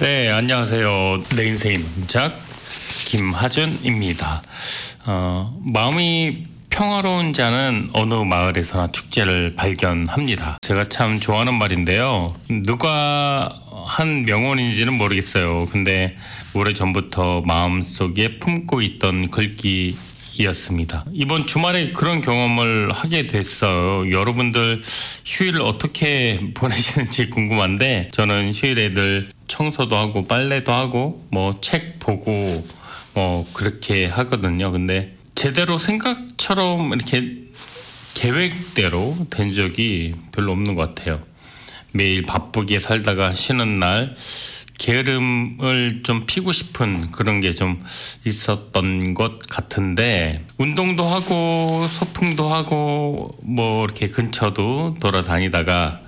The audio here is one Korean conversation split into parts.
네, 안녕하세요. 내 인생의 명작 김하준입니다. 어, 마음이 평화로운 자는 어느 마을에서나 축제를 발견합니다. 제가 참 좋아하는 말인데요. 누가 한 명언인지는 모르겠어요. 근데 오래전부터 마음속에 품고 있던 글귀 이었습니다. 이번 주말에 그런 경험을 하게 됐어요. 여러분들 휴일을 어떻게 보내시는지 궁금한데 저는 휴일에 늘 청소도 하고 빨래도 하고 뭐 책 보고 뭐 그렇게 하거든요. 근데 제대로 생각처럼 이렇게 계획대로 된 적이 별로 없는 것 같아요. 매일 바쁘게 살다가 쉬는 날 게으름을 좀 피고 싶은 그런 게 좀 있었던 것 같은데 운동도 하고 소풍도 하고 뭐 이렇게 근처도 돌아다니다가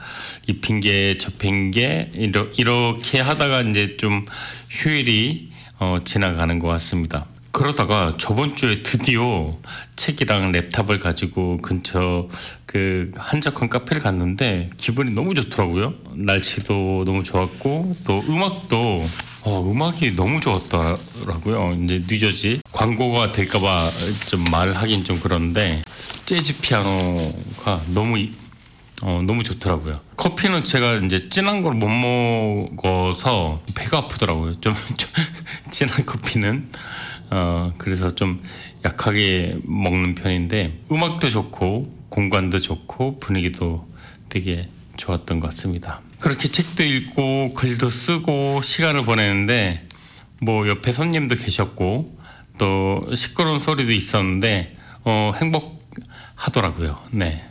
이 핑계 저 핑계 이렇게 하다가 이제 좀 휴일이 어, 지나가는 것 같습니다. 그러다가 저번 주에 드디어 책이랑 랩탑을 가지고 근처 그 한적한 카페를 갔는데 기분이 너무 좋더라고요. 날씨도 너무 좋았고 또 음악도 어, 음악이 너무 좋았더라고요. 이제 뉴저지 광고가 될까봐 좀 말하긴 좀 그런데 재즈 피아노가 너무 어, 너무 좋더라고요. 커피는 제가 이제 진한 걸 못 먹어서 배가 아프더라고요. 좀, 좀 진한 커피는 어, 그래서 좀 약하게 먹는 편인데 음악도 좋고 공간도 좋고 분위기도 되게 좋았던 것 같습니다. 그렇게 책도 읽고 글도 쓰고 시간을 보내는데 뭐 옆에 손님도 계셨고 또 시끄러운 소리도 있었는데 어, 행복하더라고요. 네.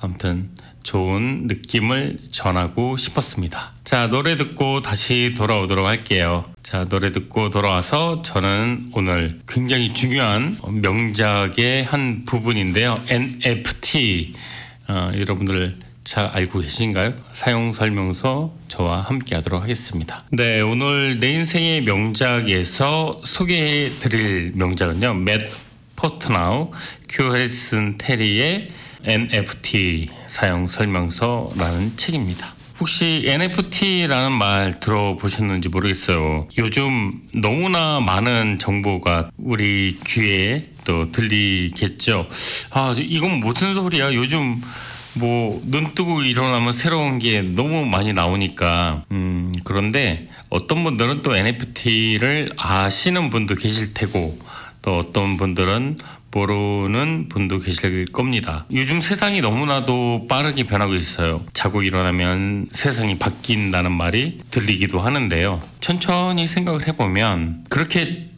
아무튼 좋은 느낌을 전하고 싶었습니다. 자, 노래 듣고 다시 돌아오도록 할게요. 자, 노래 듣고 돌아와서 저는 오늘 굉장히 중요한 명작의 한 부분인데요. NFT. 어, 여러분들 잘 알고 계신가요? 사용 설명서 저와 함께 하도록 하겠습니다. 네, 오늘 내 인생의 명작에서 소개해 드릴 명작은요. 맷 포트나우 큐헬슨 테리의 NFT 사용 설명서라는 책입니다. 혹시 NFT라는 말 들어보셨는지 모르겠어요. 요즘 너무나 많은 정보가 우리 귀에 또 들리겠죠. 아, 이건 무슨 소리야? 요즘 뭐 눈 뜨고 일어나면 새로운 게 너무 많이 나오니까 음 그런데 어떤 분들은 또 NFT를 아시는 분도 계실 테고 또 어떤 분들은 모르는 분도 계실 겁니다. 요즘 세상이 너무나도 빠르게 변하고 있어요. 자고 일어나면 세상이 바뀐다는 말이 들리기도 하는데요. 천천히 생각을 해보면 그렇게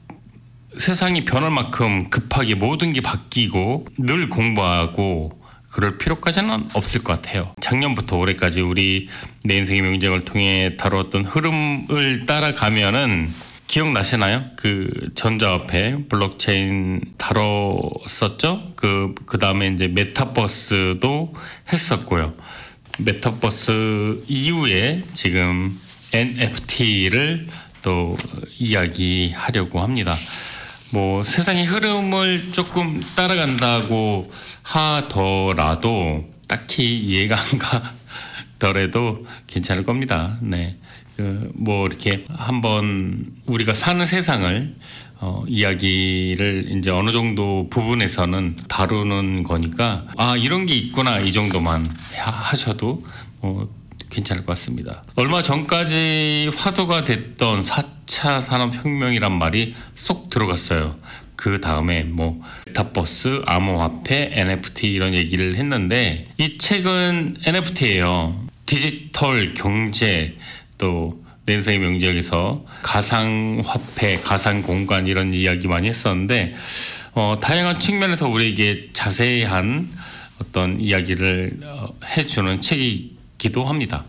세상이 변할 만큼 급하게 모든 게 바뀌고 늘 공부하고 그럴 필요까지는 없을 것 같아요. 작년부터 올해까지 우리 내 인생의 명작을 통해 다루었던 흐름을 따라가면은 기억나시나요? 그 전자화폐 블록체인 다뤘었죠? 그, 그 다음에 이제 메타버스도 했었고요. 메타버스 이후에 지금 NFT를 또 이야기하려고 합니다. 뭐 세상의 흐름을 조금 따라간다고 하더라도 딱히 이해가 안 가더라도 괜찮을 겁니다. 네. 그 뭐 이렇게 한번 우리가 사는 세상을 어, 이야기를 이제 어느 정도 부분에서는 다루는 거니까 아 이런 게 있구나 이 정도만 하셔도 뭐 괜찮을 것 같습니다. 얼마 전까지 화두가 됐던 4차 산업혁명이란 말이 쏙 들어갔어요. 그 다음에 뭐 메타버스, 암호화폐, NFT 이런 얘기를 했는데 이 책은 NFT예요. 디지털 경제 또 내 인생의 명작에서 가상화폐, 가상공간 이런 이야기 많이 했었는데 어, 다양한 측면에서 우리에게 자세한 어떤 이야기를 어, 해주는 책이기도 합니다.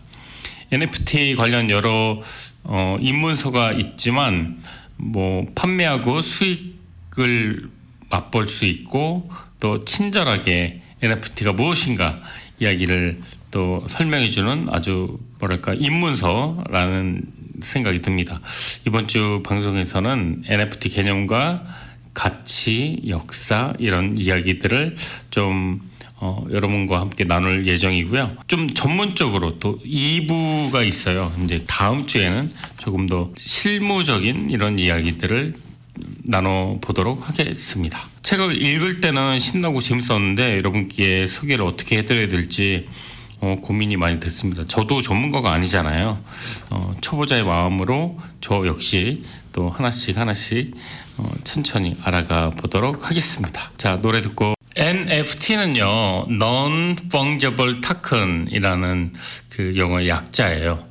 NFT 관련 여러 어, 입문서가 있지만 뭐 판매하고 수익을 맛볼 수 있고 또 친절하게 NFT가 무엇인가 이야기를 또 설명해주는 아주 뭐랄까 입문서라는 생각이 듭니다. 이번 주 방송에서는 NFT 개념과 가치, 역사 이런 이야기들을 좀 어, 여러분과 함께 나눌 예정이고요. 좀 전문적으로 또 2부가 있어요. 이제 다음 주에는 조금 더 실무적인 이런 이야기들을 나눠 보도록 하겠습니다. 책을 읽을 때는 신나고 재밌었는데 여러분께 소개를 어떻게 해드려야 될지 어, 고민이 많이 됐습니다. 저도 전문가가 아니잖아요. 어, 초보자의 마음으로 저 역시 또 하나씩 하나씩 어, 천천히 알아가 보도록 하겠습니다. 자 노래 듣고 NFT는요, Non-Fungible Token이라는 그 영어 약자예요.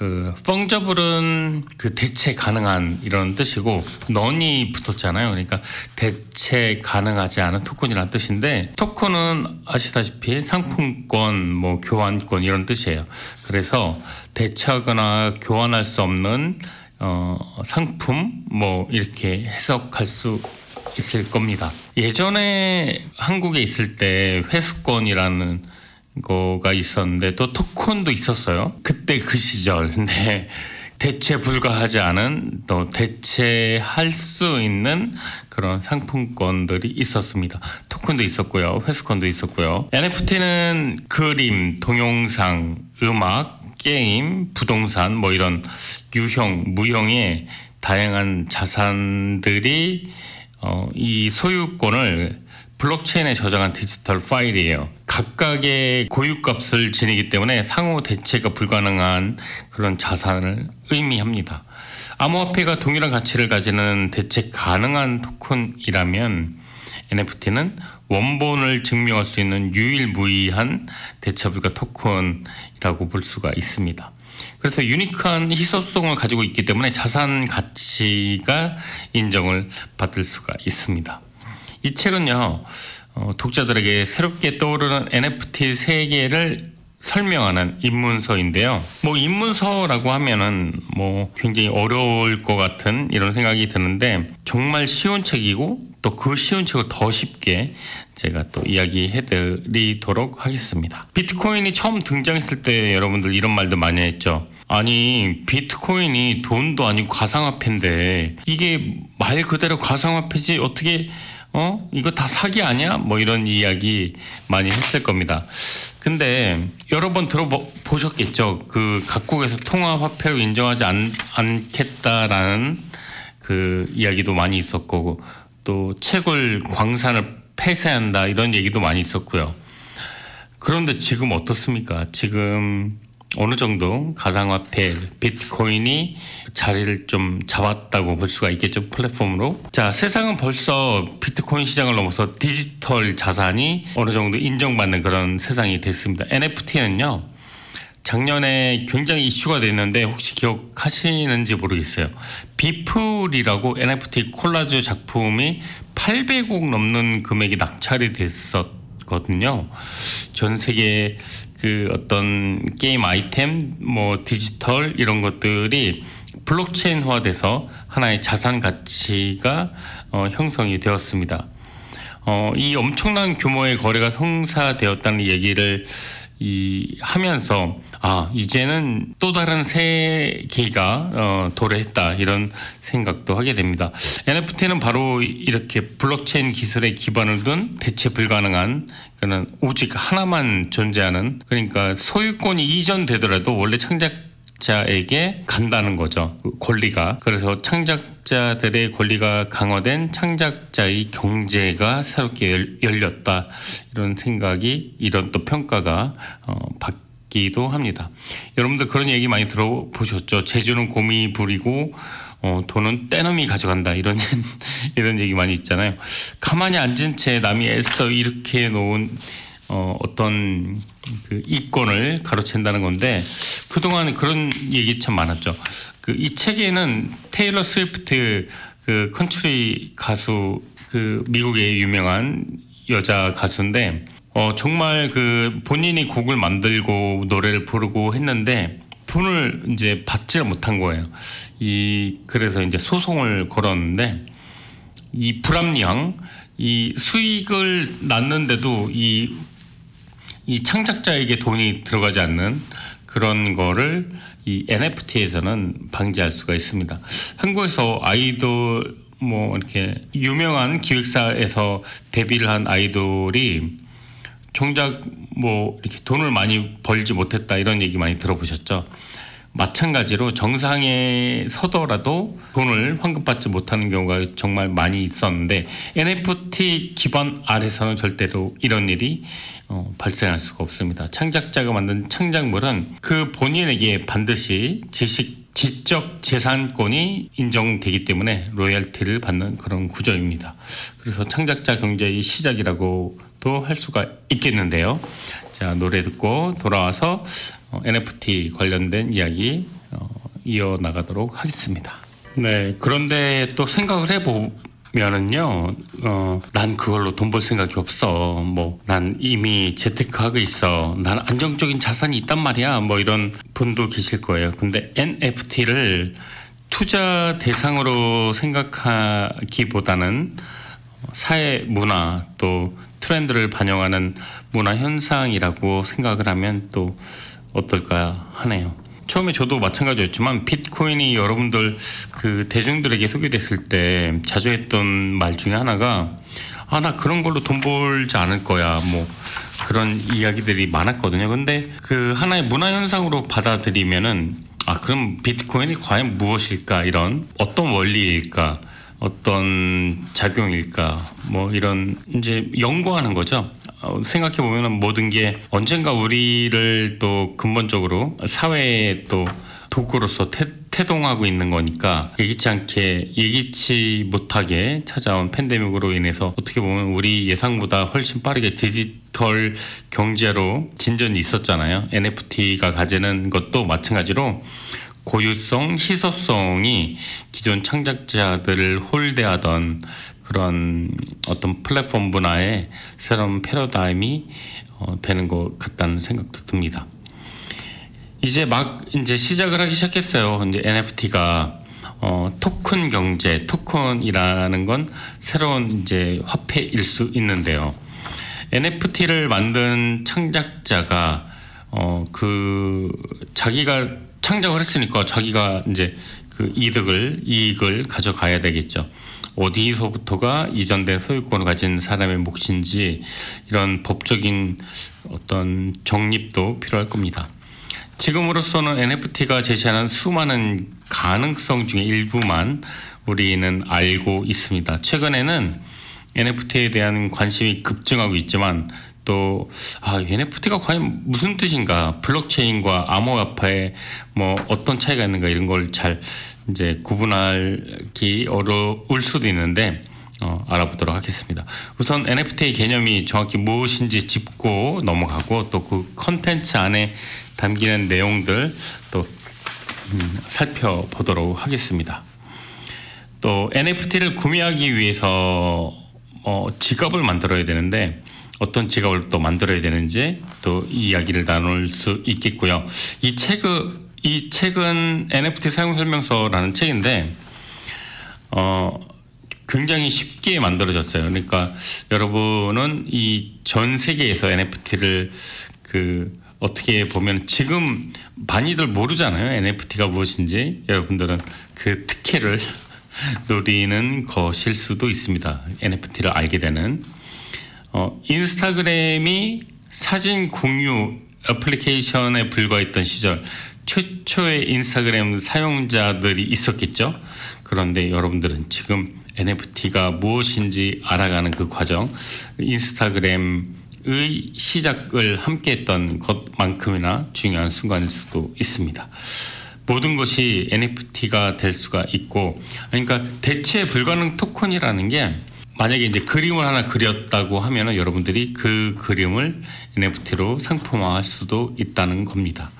그 펑저블은 그 대체 가능한 이런 뜻이고 넌이 붙었잖아요. 그러니까 대체 가능하지 않은 토큰이라는 뜻인데 토큰은 아시다시피 상품권, 뭐 교환권 이런 뜻이에요. 그래서 대체하거나 교환할 수 없는 어, 상품 뭐 이렇게 해석할 수 있을 겁니다. 예전에 한국에 있을 때 회수권이라는 거가 있었는데 또 토큰도 있었어요. 그때 그 시절. 네. 대체 불가하지 않은 또 대체할 수 있는 그런 상품권들이 있었습니다. 토큰도 있었고요. 회수권도 있었고요. NFT는 그림, 동영상, 음악, 게임, 부동산 뭐 이런 유형, 무형의 다양한 자산들이 어, 이 소유권을 블록체인에 저장한 디지털 파일이에요. 각각의 고유값을 지니기 때문에 상호 대체가 불가능한 그런 자산을 의미합니다. 암호화폐가 동일한 가치를 가지는 대체 가능한 토큰이라면 NFT는 원본을 증명할 수 있는 유일무이한 대체불가 토큰이라고 볼 수가 있습니다. 그래서 유니크한 희소성을 가지고 있기 때문에 자산 가치가 인정을 받을 수가 있습니다. 이 책은요, 어, 독자들에게 새롭게 떠오르는 NFT 세계를 설명하는 입문서인데요. 뭐 입문서라고 하면은 뭐 굉장히 어려울 것 같은 이런 생각이 드는데 정말 쉬운 책이고 또 그 쉬운 책을 더 쉽게 제가 또 이야기해 드리도록 하겠습니다. 비트코인이 처음 등장했을 때 여러분들 이런 말도 많이 했죠. 아니 비트코인이 돈도 아니고 가상화폐인데 이게 말 그대로 가상화폐지 어떻게 어? 이거 다 사기 아니야? 뭐 이런 이야기 많이 했을 겁니다. 근데 여러 번 들어보셨겠죠. 그 각국에서 통화 화폐로 인정하지 않, 않겠다라는 그 이야기도 많이 있었고 또 채굴 광산을 폐쇄한다 이런 얘기도 많이 있었고요. 그런데 지금 어떻습니까? 지금 어느 정도 가상화폐 비트코인이 자리를 좀 잡았다고 볼 수가 있겠죠 플랫폼으로? 자 세상은 벌써 비트코인 시장을 넘어서 디지털 자산이 어느 정도 인정받는 그런 세상이 됐습니다. NFT는요 작년에 굉장히 이슈가 됐는데 혹시 기억하시는지 모르겠어요. 비플이라고 NFT 콜라주 작품이 800억 넘는 금액이 낙찰이 됐었 거든요. 전 세계 그 어떤 게임 아이템, 뭐 디지털 이런 것들이 블록체인화돼서 하나의 자산 가치가 어, 형성이 되었습니다. 어, 이 엄청난 규모의 거래가 성사되었다는 얘기를 이 하면서 아 이제는 또 다른 세계가 어, 도래했다 이런 생각도 하게 됩니다. NFT는 바로 이렇게 블록체인 기술에 기반을 둔 대체 불가능한 그는 오직 하나만 존재하는 그러니까 소유권이 이전되더라도 원래 창작 자에게 간다는 거죠. 그 권리가. 그래서 창작자들의 권리가 강화된 창작자의 경제가 새롭게 열렸다. 이런 생각이, 이런 또 평가가, 어, 받기도 합니다. 여러분들 그런 얘기 많이 들어보셨죠? 재주는 곰이 부리고, 어, 돈은 떼놈이 가져간다. 이런, 이런 얘기 많이 있잖아요. 가만히 앉은 채 남이 애써 이렇게 놓은 어, 어떤 그 이권을 가로챈다는 건데 그동안 그런 얘기 참 많았죠. 그 이 책에는 테일러 스위프트 그 컨트리 가수 그 미국의 유명한 여자 가수인데 어 정말 그 본인이 곡을 만들고 노래를 부르고 했는데 돈을 이제 받지를 못한 거예요. 이 그래서 이제 소송을 걸었는데 이 불합리한 이 수익을 낳는데도 이 이 창작자에게 돈이 들어가지 않는 그런 거를 이 NFT에서는 방지할 수가 있습니다. 한국에서 아이돌 뭐 이렇게 유명한 기획사에서 데뷔를 한 아이돌이 정작 뭐 이렇게 돈을 많이 벌지 못했다 이런 얘기 많이 들어보셨죠. 마찬가지로 정상에 서더라도 돈을 환급받지 못하는 경우가 정말 많이 있었는데 NFT 기반 아래서는 절대로 이런 일이 어, 발생할 수가 없습니다. 창작자가 만든 창작물은 그 본인에게 반드시 지식 지적 재산권이 인정되기 때문에 로열티를 받는 그런 구조입니다. 그래서 창작자 경제의 시작이라고도 할 수가 있겠는데요. 자 노래 듣고 돌아와서 NFT 관련된 이야기 어, 이어 나가도록 하겠습니다. 네, 그런데 또 생각을 해보면은요, 어, 난 그걸로 돈 벌 생각이 없어. 뭐, 난 이미 재테크하고 있어. 난 안정적인 자산이 있단 말이야. 뭐 이런 분도 계실 거예요. 근데 NFT를 투자 대상으로 생각하기보다는 사회 문화 또 트렌드를 반영하는 문화 현상이라고 생각을 하면 또 어떨까 하네요. 처음에 저도 마찬가지였지만 비트코인이 여러분들 그 대중들에게 소개됐을 때 자주 했던 말 중에 하나가 아 나 그런 걸로 돈 벌지 않을 거야 뭐 그런 이야기들이 많았거든요. 근데 그 하나의 문화 현상으로 받아들이면은 아 그럼 비트코인이 과연 무엇일까 이런 어떤 원리일까 어떤 작용일까 뭐 이런 이제 연구하는 거죠. 어, 생각해 보면 모든 게 언젠가 우리를 또 근본적으로 사회에 또 도구로서 태, 태동하고 있는 거니까 예기치 않게 예기치 못하게 찾아온 팬데믹으로 인해서 어떻게 보면 우리 예상보다 훨씬 빠르게 디지털 경제로 진전이 있었잖아요. NFT가 가지는 것도 마찬가지로 고유성, 희소성이 기존 창작자들을 홀대하던 그런 어떤 플랫폼 문화의 새로운 패러다임이 어, 되는 것 같다는 생각도 듭니다. 이제 막 이제 시작을 하기 시작했어요. 이제 NFT가 어, 토큰 경제, 토큰이라는 건 새로운 이제 화폐일 수 있는데요. NFT를 만든 창작자가 어, 그 자기가 창작을 했으니까 자기가 이제 그 이득을 이익을 가져가야 되겠죠. 어디서부터가 이전된 소유권을 가진 사람의 몫인지 이런 법적인 어떤 정립도 필요할 겁니다. 지금으로서는 NFT가 제시하는 수많은 가능성 중에 일부만 우리는 알고 있습니다. 최근에는 NFT에 대한 관심이 급증하고 있지만 또 아, NFT가 과연 무슨 뜻인가, 블록체인과 암호화폐 뭐 어떤 차이가 있는가 이런 걸 잘 이제 구분하기 어려울 수도 있는데 어, 알아보도록 하겠습니다. 우선 NFT의 개념이 정확히 무엇인지 짚고 넘어가고 또 그 컨텐츠 안에 담기는 내용들 또 음, 살펴보도록 하겠습니다. 또 NFT를 구매하기 위해서 어, 지갑을 만들어야 되는데 어떤 지갑을 또 만들어야 되는지 또 이야기를 나눌 수 있겠고요. 이 책은 이 책은 NFT 사용 설명서라는 책인데 어 굉장히 쉽게 만들어졌어요. 그러니까 여러분은 이 전 세계에서 NFT를 그 어떻게 보면 지금 많이들 모르잖아요. NFT가 무엇인지 여러분들은 그 특혜를 노리는 것일 수도 있습니다. NFT를 알게 되는 어, 인스타그램이 사진 공유 애플리케이션에 불과했던 시절 최초의 인스타그램 사용자들이 있었겠죠. 그런데 여러분들은 지금 NFT가 무엇인지 알아가는 그 과정, 인스타그램의 시작을 함께 했던 것만큼이나 중요한 순간일 수도 있습니다. 모든 것이 NFT가 될 수가 있고, 그러니까 대체 불가능 토큰이라는 게 만약에 이제 그림을 하나 그렸다고 하면은 여러분들이 그 그림을 NFT로 상품화할 수도 있다는 겁니다.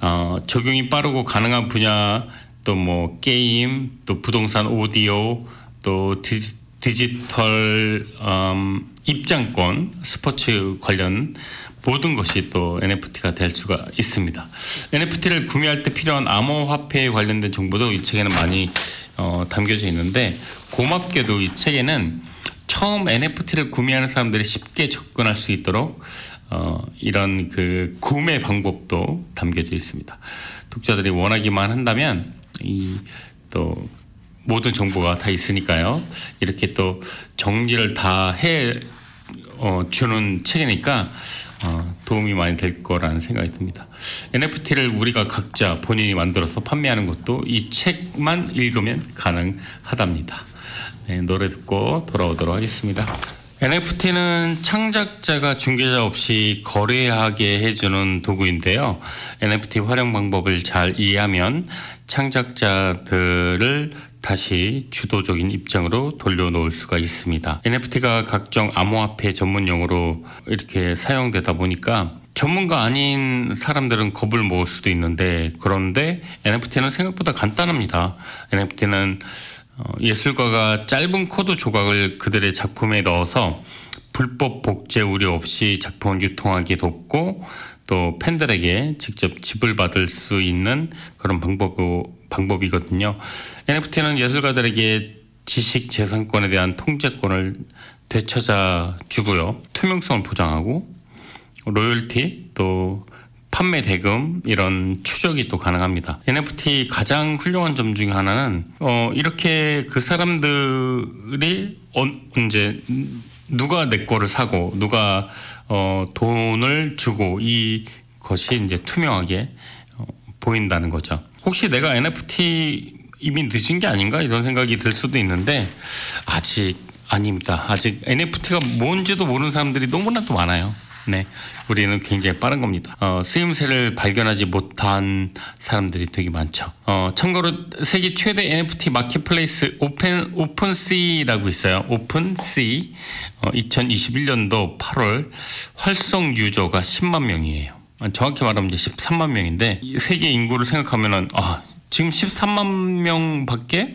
어, 적용이 빠르고 가능한 분야 또 뭐 게임 또 부동산 오디오 또 디지, 디지털 음, 입장권 스포츠 관련 모든 것이 또 NFT가 될 수가 있습니다. NFT를 구매할 때 필요한 암호화폐에 관련된 정보도 이 책에는 많이 어, 담겨져 있는데 고맙게도 이 책에는 처음 NFT를 구매하는 사람들이 쉽게 접근할 수 있도록 어, 이런 그 구매 방법도 담겨져 있습니다. 독자들이 원하기만 한다면 이 또 모든 정보가 다 있으니까요. 이렇게 또 정리를 다 해 어, 주는 책이니까 어, 도움이 많이 될 거라는 생각이 듭니다. NFT를 우리가 각자 본인이 만들어서 판매하는 것도 이 책만 읽으면 가능하답니다. 네, 노래 듣고 돌아오도록 하겠습니다. NFT는 창작자가 중개자 없이 거래하게 해주는 도구인데요. NFT 활용 방법을 잘 이해하면 창작자들을 다시 주도적인 입장으로 돌려놓을 수가 있습니다. NFT가 각종 암호화폐 전문 용어로 이렇게 사용되다 보니까 전문가 아닌 사람들은 겁을 먹을 수도 있는데 그런데 NFT는 생각보다 간단합니다. NFT는 어, 예술가가 짧은 코드 조각을 그들의 작품에 넣어서 불법 복제 우려 없이 작품을 유통하게 돕고 또 팬들에게 직접 지불 받을 수 있는 그런 방법, 방법이거든요. NFT는 예술가들에게 지식 재산권에 대한 통제권을 되찾아 주고요. 투명성을 보장하고 로열티 또 판매 대금 이런 추적이 또 가능합니다. NFT 가장 훌륭한 점 중에 하나는 어 이렇게 그 사람들이 어, 이제 누가 내 거를 사고 누가 어 돈을 주고 이 것이 이제 투명하게 어, 보인다는 거죠. 혹시 내가 NFT 이미 늦은 게 아닌가 이런 생각이 들 수도 있는데 아직 아닙니다. 아직 NFT가 뭔지도 모르는 사람들이 너무나도 많아요. 네, 우리는 굉장히 빠른 겁니다. 어, 쓰임새를 발견하지 못한 사람들이 되게 많죠. 어, 참고로 세계 최대 NFT marketplace Open OpenSea라고 있어요. OpenSea 어, 2021년도 8월 활성 유저가 10만 명이에요. 아, 정확히 말하면 이제 13만 명인데 세계 인구를 생각하면은 아 지금 13만 명밖에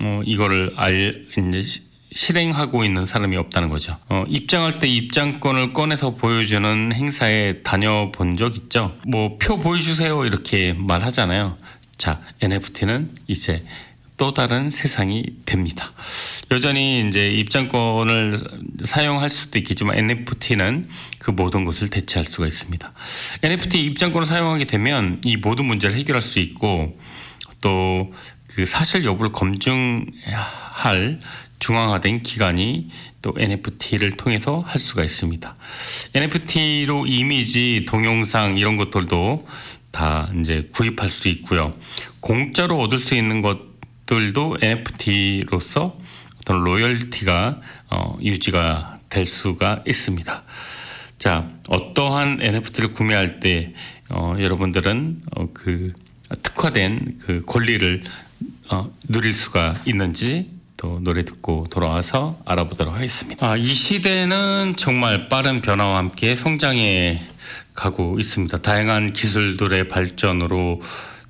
어, 이거를 알 이제 실행하고 있는 사람이 없다는 거죠. 어, 입장할 때 입장권을 꺼내서 보여주는 행사에 다녀본 적 있죠. 뭐 표 보여주세요 이렇게 말하잖아요. 자 NFT는 이제 또 다른 세상이 됩니다. 여전히 이제 입장권을 사용할 수도 있겠지만 NFT는 그 모든 것을 대체할 수가 있습니다. NFT 입장권을 사용하게 되면 이 모든 문제를 해결할 수 있고 또 그 사실 여부를 검증할 중앙화된 기관이 또 NFT를 통해서 할 수가 있습니다. NFT로 이미지, 동영상 이런 것들도 다 이제 구입할 수 있고요. 공짜로 얻을 수 있는 것들도 NFT로서 어떤 로열티가 어, 유지가 될 수가 있습니다. 자, 어떠한 NFT를 구매할 때 어, 여러분들은 어, 그 특화된 그 권리를 어, 누릴 수가 있는지 또 노래 듣고 돌아와서 알아보도록 하겠습니다. 아, 이 시대는 정말 빠른 변화와 함께 성장해 가고 있습니다. 다양한 기술들의 발전으로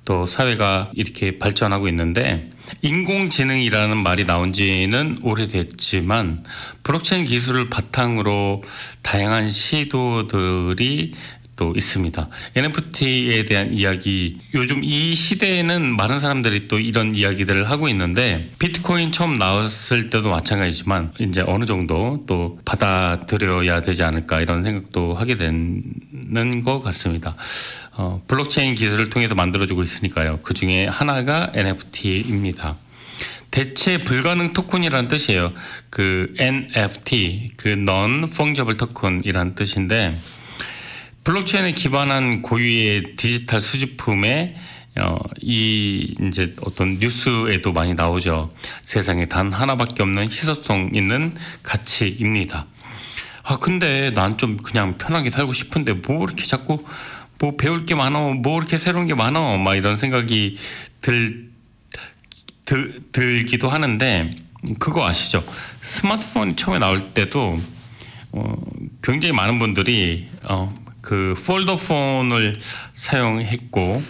또 사회가 이렇게 발전하고 있는데 인공지능이라는 말이 나온 지는 오래됐지만 블록체인 기술을 바탕으로 다양한 시도들이 또 있습니다. NFT에 대한 이야기 요즘 이 시대에는 많은 사람들이 또 이런 이야기들을 하고 있는데 비트코인 처음 나왔을 때도 마찬가지지만 이제 어느 정도 또 받아들여야 되지 않을까 이런 생각도 하게 되는 것 같습니다. 어, 블록체인 기술을 통해서 만들어지고 있으니까요. 그 중에 하나가 NFT입니다. 대체 불가능 토큰이라는 뜻이에요. 그 NFT, 그 non fungible token이라는 뜻인데 블록체인에 기반한 고유의 디지털 수집품에 어, 이 이제 어떤 뉴스에도 많이 나오죠. 세상에 단 하나밖에 없는 희소성 있는 가치입니다. 아 근데 난 좀 그냥 편하게 살고 싶은데 뭐 이렇게 자꾸 뭐 배울 게 많어, 뭐 이렇게 새로운 게 많어, 막 이런 생각이 들, 들 들기도 하는데 그거 아시죠? 스마트폰 처음에 나올 때도 어, 굉장히 많은 분들이 어, 그 폴더 폰을 사용했고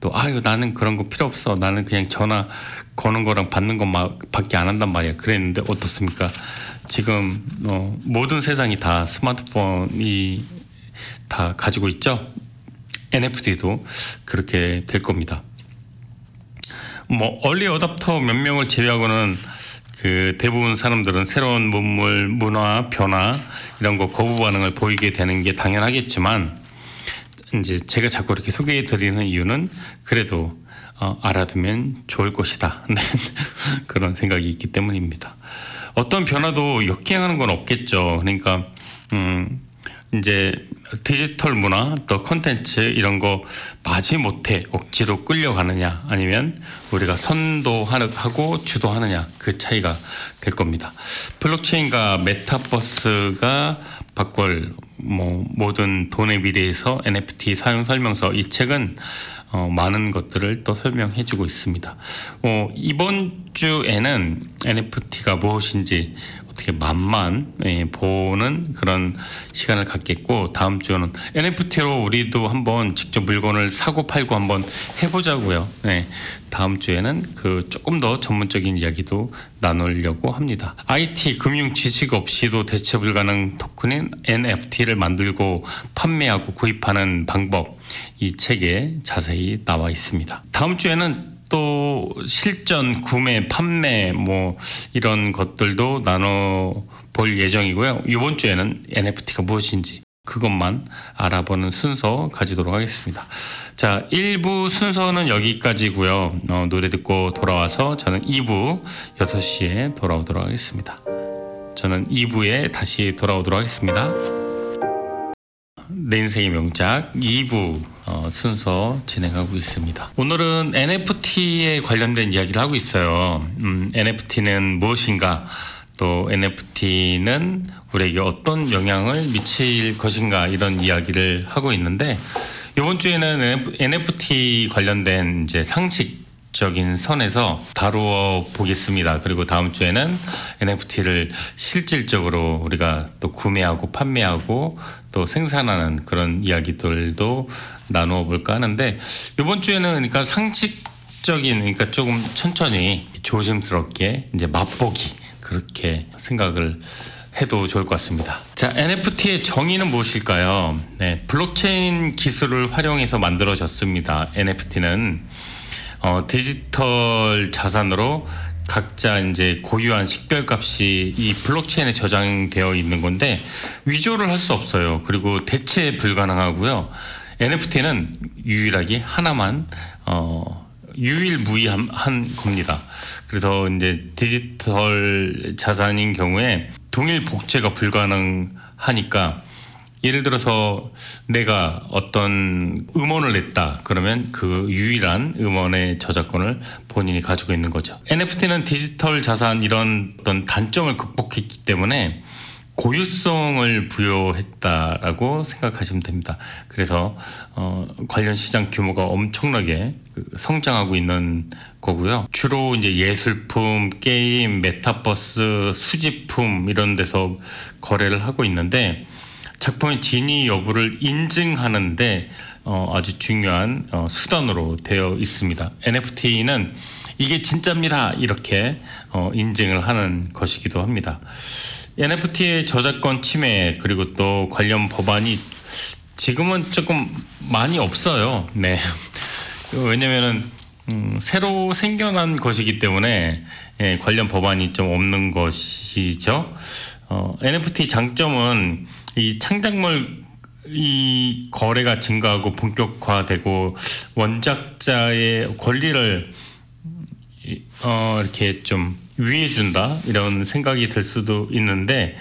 또 아유 나는 그런 거 필요 없어. 나는 그냥 전화 거는 거랑 받는 것밖에 안 한단 말이야. 그랬는데 어떻습니까? 지금 어, 모든 세상이 다 스마트폰이 다 가지고 있죠? NFT도 그렇게 될 겁니다. 뭐 얼리 어답터 몇 명을 제외하고는 그 대부분 사람들은 새로운 문물, 문화, 변화 이런 거 거부 반응을 보이게 되는 게 당연하겠지만 이제 제가 자꾸 이렇게 소개해 드리는 이유는 그래도 어, 알아두면 좋을 것이다. 네. 그런 생각이 있기 때문입니다. 어떤 변화도 역행하는 건 없겠죠. 그러니까 음, 이제 디지털 문화 또 콘텐츠 이런 거 마지 못해 억지로 끌려가느냐 아니면 우리가 선도하고 주도하느냐 그 차이가 될 겁니다. 블록체인과 메타버스가 바꿀 뭐 모든 돈의 미래에서 NFT 사용 설명서 이 책은 어, 많은 것들을 또 설명해주고 있습니다. 어, 이번 주에는 NFT가 무엇인지 어떻게 맛만 예, 보는 그런 시간을 갖겠고 다음 주는 NFT로 우리도 한번 직접 물건을 사고 팔고 한번 해보자고요. 네, 다음 주에는 그 조금 더 전문적인 이야기도 나누려고 합니다. IT 금융 지식 없이도 대체 불가능 토큰인 NFT를 만들고 판매하고 구입하는 방법 이 책에 자세히 나와 있습니다. 다음 주에는 또 실전, 구매, 판매 뭐 이런 것들도 나눠 볼 예정이고요. 이번 주에는 NFT가 무엇인지 그것만 알아보는 순서 가지도록 하겠습니다. 자, 1부 순서는 여기까지고요. 어, 노래 듣고 돌아와서 저는 2부 6시에 돌아오도록 하겠습니다. 저는 2부에 다시 돌아오도록 하겠습니다. 내 인생의 명작 2부 어, 순서 진행하고 있습니다. 오늘은 NFT에 관련된 이야기를 하고 있어요. 음, NFT는 무엇인가? 또 NFT는 우리에게 어떤 영향을 미칠 것인가 이런 이야기를 하고 있는데 이번 주에는 NFT 관련된 이제 상식 적인 선에서 다루어 보겠습니다. 그리고 다음 주에는 NFT를 실질적으로 우리가 또 구매하고 판매하고 또 생산하는 그런 이야기들도 나누어 볼까 하는데 이번 주에는 그러니까 상식적인 그러니까 조금 천천히 조심스럽게 이제 맛보기 그렇게 생각을 해도 좋을 것 같습니다. 자, NFT의 정의는 무엇일까요? 네, 블록체인 기술을 활용해서 만들어졌습니다. NFT는 어, 디지털 자산으로 각자 이제 고유한 식별값이 이 블록체인에 저장되어 있는 건데 위조를 할 수 없어요. 그리고 대체 불가능하고요. NFT는 유일하게 하나만 어, 유일무이한 겁니다. 그래서 이제 디지털 자산인 경우에 동일 복제가 불가능하니까 예를 들어서 내가 어떤 음원을 냈다 그러면 그 유일한 음원의 저작권을 본인이 가지고 있는 거죠. NFT는 디지털 자산 이런 어떤 단점을 극복했기 때문에 고유성을 부여했다라고 생각하시면 됩니다. 그래서 어, 관련 시장 규모가 엄청나게 그 성장하고 있는 거고요. 주로 이제 예술품, 게임, 메타버스, 수집품 이런 데서 거래를 하고 있는데 작품의 진위 여부를 인증하는데 어, 아주 중요한 어, 수단으로 되어 있습니다. NFT는 이게 진짜입니다. 이렇게 어, 인증을 하는 것이기도 합니다. NFT의 저작권 침해 그리고 또 관련 법안이 지금은 조금 많이 없어요. 네. 왜냐면은 음, 새로 생겨난 것이기 때문에 예, 관련 법안이 좀 없는 것이죠. 어, NFT 장점은 이 창작물 이 거래가 증가하고 본격화되고 원작자의 권리를 어, 이렇게 좀 위해준다 이런 생각이 들 수도 있는데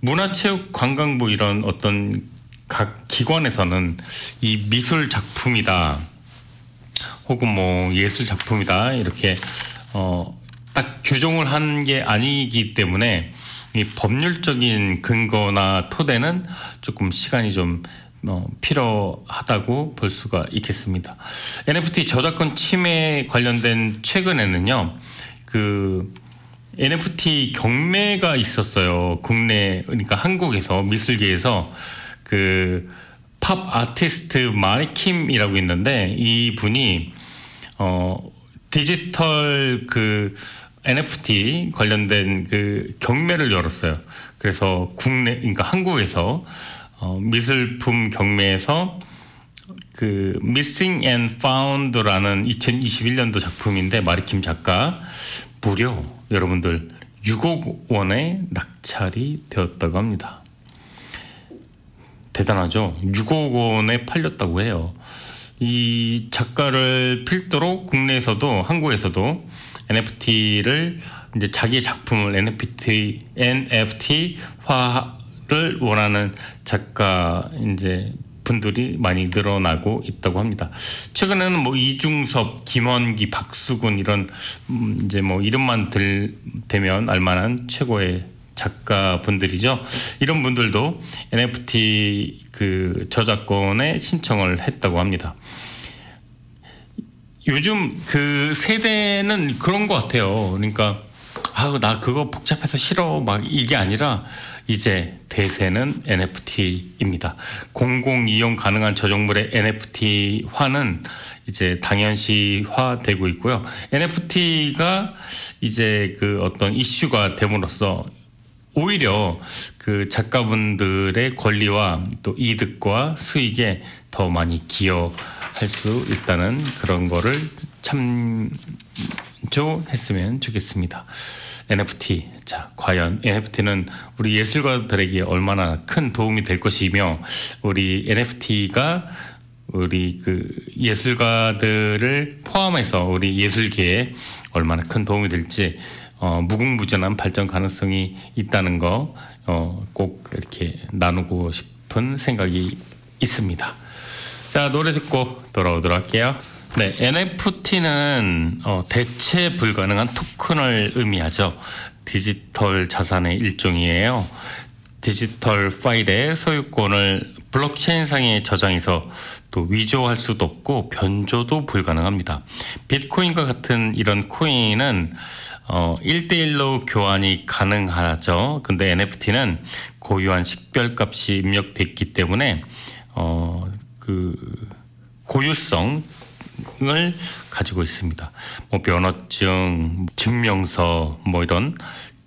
문화체육관광부 이런 어떤 각 기관에서는 이 미술 작품이다 혹은 뭐 예술 작품이다 이렇게 어, 딱 규정을 한 게 아니기 때문에 이 법률적인 근거나 토대는 조금 시간이 좀 어, 필요하다고 볼 수가 있겠습니다. NFT 저작권 침해 관련된 최근에는요, 그 NFT 경매가 있었어요. 국내 그러니까 한국에서 미술계에서 그 팝 아티스트 마리킴이라고 있는데 이 분이 어 디지털 그 NFT 관련된 그 경매를 열었어요. 그래서 국내, 그러니까 한국에서 어, 미술품 경매에서 그 Missing and Found라는 2021년도 작품인데 마리킴 작가 무려 여러분들 6억 원에 낙찰이 되었다고 합니다. 대단하죠? 6억 원에 팔렸다고 해요. 이 작가를 필두로 국내에서도 한국에서도 NFT를 이제 자기의 작품을 NFT NFT화 를 원하는 작가 이제 분들이 많이 늘어나고 있다고 합니다. 최근에는 뭐 이중섭, 김원기, 박수근 이런 음 이제 뭐 이름만 들 대면 알만한 최고의 작가 분들이죠. 이런 분들도 NFT 그 저작권에 신청을 했다고 합니다. 요즘 그 세대는 그런 것 같아요. 그러니까 아우 나 그거 복잡해서 싫어 막 이게 아니라 이제 대세는 NFT입니다. 공공 이용 가능한 저작물의 NFT화는 이제 당연시화 되고 있고요. NFT가 이제 그 어떤 이슈가 됨으로써 오히려 그 작가분들의 권리와 또 이득과 수익에 더 많이 기여 할 수 있다는 그런 거를 참조했으면 좋겠습니다. NFT. 자, 과연 NFT는 우리 예술가들에게 얼마나 큰 도움이 될 것이며 우리 NFT가 우리 그 예술가들을 포함해서 우리 예술계에 얼마나 큰 도움이 될지 어, 무궁무진한 발전 가능성이 있다는 거, 어, 꼭 이렇게 나누고 싶은 생각이 있습니다. 자, 노래 듣고 돌아오도록 할게요. 네, NFT는 어, 대체 불가능한 토큰을 의미하죠. 디지털 자산의 일종이에요. 디지털 파일의 소유권을 블록체인상에 저장해서 또 위조할 수도 없고 변조도 불가능합니다. 비트코인과 같은 이런 코인은 어, 1대1로 교환이 가능하죠. 근데 NFT는 고유한 식별값이 입력됐기 때문에 어, 그 고유성을 가지고 있습니다. 뭐 면허증, 증명서 뭐 이런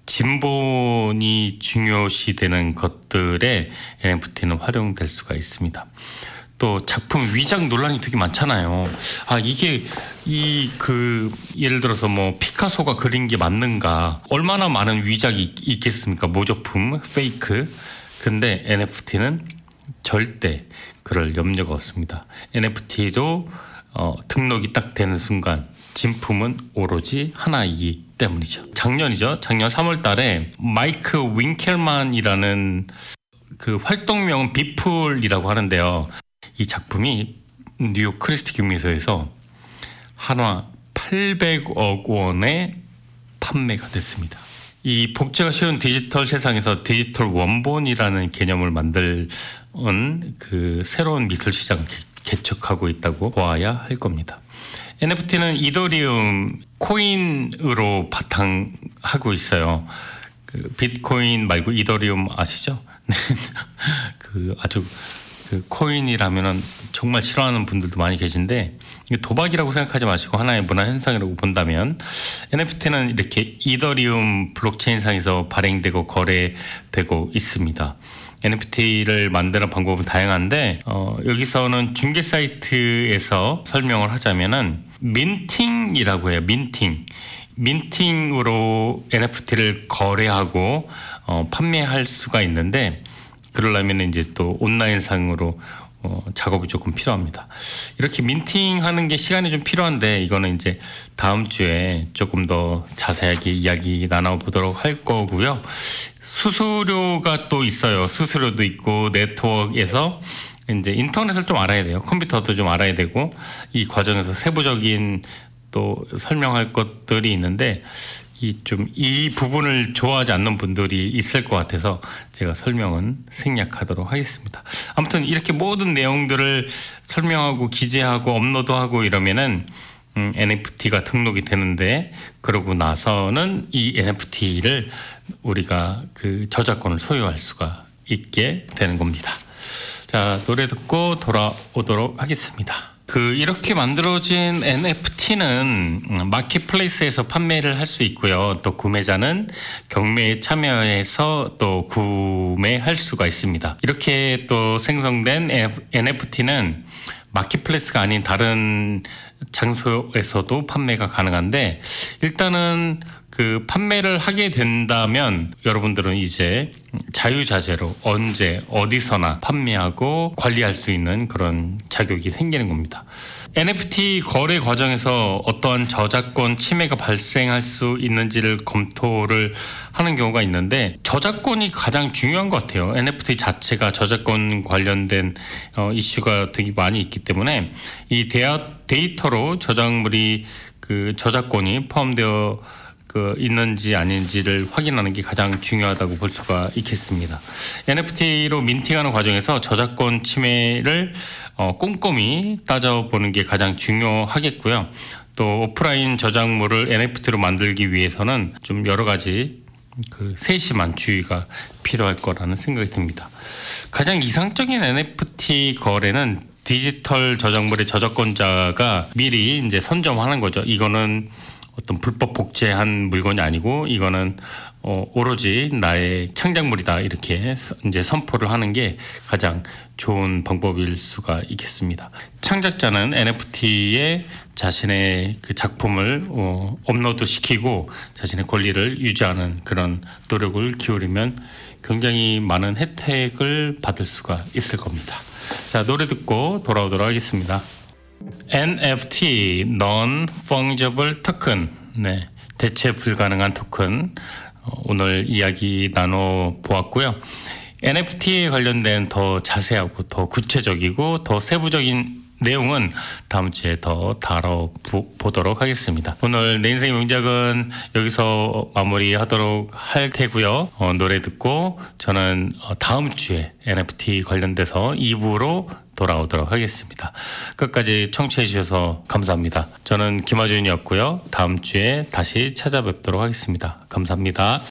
진본이 중요시되는 것들에 NFT는 활용될 수가 있습니다. 또 작품 위작 논란이 되게 많잖아요. 아 이게 이 그 예를 들어서 뭐 피카소가 그린 게 맞는가? 얼마나 많은 위작이 있겠습니까? 모조품, 페이크. 근데 NFT는 절대 그럴 염려가 없습니다. NFT도 어, 등록이 딱 되는 순간 진품은 오로지 하나이기 때문이죠. 작년이죠. 작년 3월 달에 마이크 윙켈만이라는 그 활동명은 비플이라고 하는데요. 이 작품이 뉴욕 크리스티 경매소에서 한화 800억 원에 판매가 됐습니다. 이 복제가 쉬운 디지털 세상에서 디지털 원본이라는 개념을 만든 그 새로운 미술 시장을 개척하고 있다고 보아야 할 겁니다. NFT는 이더리움 코인으로 바탕하고 있어요. 그 비트코인 말고 이더리움 아시죠? 그 아주 그 코인이라면은 정말 싫어하는 분들도 많이 계신데 도박이라고 생각하지 마시고 하나의 문화 현상이라고 본다면 NFT는 이렇게 이더리움 블록체인상에서 발행되고 거래되고 있습니다. NFT를 만드는 방법은 다양한데 어, 여기서는 중개 사이트에서 설명을 하자면은 민팅이라고 해요. 민팅. 민팅으로 NFT를 거래하고 어, 판매할 수가 있는데 그러려면 이제 또 온라인상으로 어, 작업이 조금 필요합니다. 이렇게 민팅하는 게 시간이 좀 필요한데 이거는 이제 다음 주에 조금 더 자세하게 이야기 나눠보도록 할 거고요. 수수료가 또 있어요. 수수료도 있고 네트워크에서 이제 인터넷을 좀 알아야 돼요. 컴퓨터도 좀 알아야 되고 이 과정에서 세부적인 또 설명할 것들이 있는데 이 좀이 이 부분을 좋아하지 않는 분들이 있을 것 같아서 제가 설명은 생략하도록 하겠습니다. 아무튼 이렇게 모든 내용들을 설명하고 기재하고 업로드하고 이러면은 음, NFT가 등록이 되는데 그러고 나서는 이 NFT를 우리가 그 저작권을 소유할 수가 있게 되는 겁니다. 자, 노래 듣고 돌아오도록 하겠습니다. 그 이렇게 만들어진 NFT는 marketplace에서 판매를 할 수 있고요. 또 구매자는 경매에 참여해서 또 구매할 수가 있습니다. 이렇게 또 생성된 NFT는 marketplace가 아닌 다른 장소에서도 판매가 가능한데 일단은 그 판매를 하게 된다면 여러분들은 이제 자유자재로 언제 어디서나 판매하고 관리할 수 있는 그런 자격이 생기는 겁니다. NFT 거래 과정에서 어떠한 저작권 침해가 발생할 수 있는지를 검토를 하는 경우가 있는데 저작권이 가장 중요한 것 같아요. NFT 자체가 저작권 관련된 어, 이슈가 되게 많이 있기 때문에 이 데이터로 저작물이 그 저작권이 포함되어 그 있는지 아닌지를 확인하는 게 가장 중요하다고 볼 수가 있겠습니다. NFT로 민팅하는 과정에서 저작권 침해를 어, 꼼꼼히 따져보는 게 가장 중요하겠고요. 또 오프라인 저작물을 NFT로 만들기 위해서는 좀 여러 가지 그 세심한 주의가 필요할 거라는 생각이 듭니다. 가장 이상적인 NFT 거래는 디지털 저작물의 저작권자가 미리 이제 선점하는 거죠. 이거는 어떤 불법 복제한 물건이 아니고 이거는 어, 오로지 나의 창작물이다 이렇게 이제 선포를 하는 게 가장 좋은 방법일 수가 있겠습니다. 창작자는 NFT에 자신의 그 작품을 어, 업로드 시키고 자신의 권리를 유지하는 그런 노력을 기울이면 굉장히 많은 혜택을 받을 수가 있을 겁니다. 자 노래 듣고 돌아오도록 하겠습니다. NFT Non-Fungible Token 네, 대체 불가능한 토큰 어, 오늘 이야기 나눠 보았고요. NFT에 관련된 더 자세하고 더 구체적이고 더 세부적인 내용은 다음 주에 더 다뤄보도록 하겠습니다. 오늘 내 인생의 명작은 여기서 마무리하도록 할 테고요. 어, 노래 듣고 저는 어, 다음 주에 NFT 관련돼서 2부로 돌아오도록 하겠습니다. 끝까지 청취해 주셔서 감사합니다. 저는 김하준이었고요. 다음 주에 다시 찾아뵙도록 하겠습니다. 감사합니다.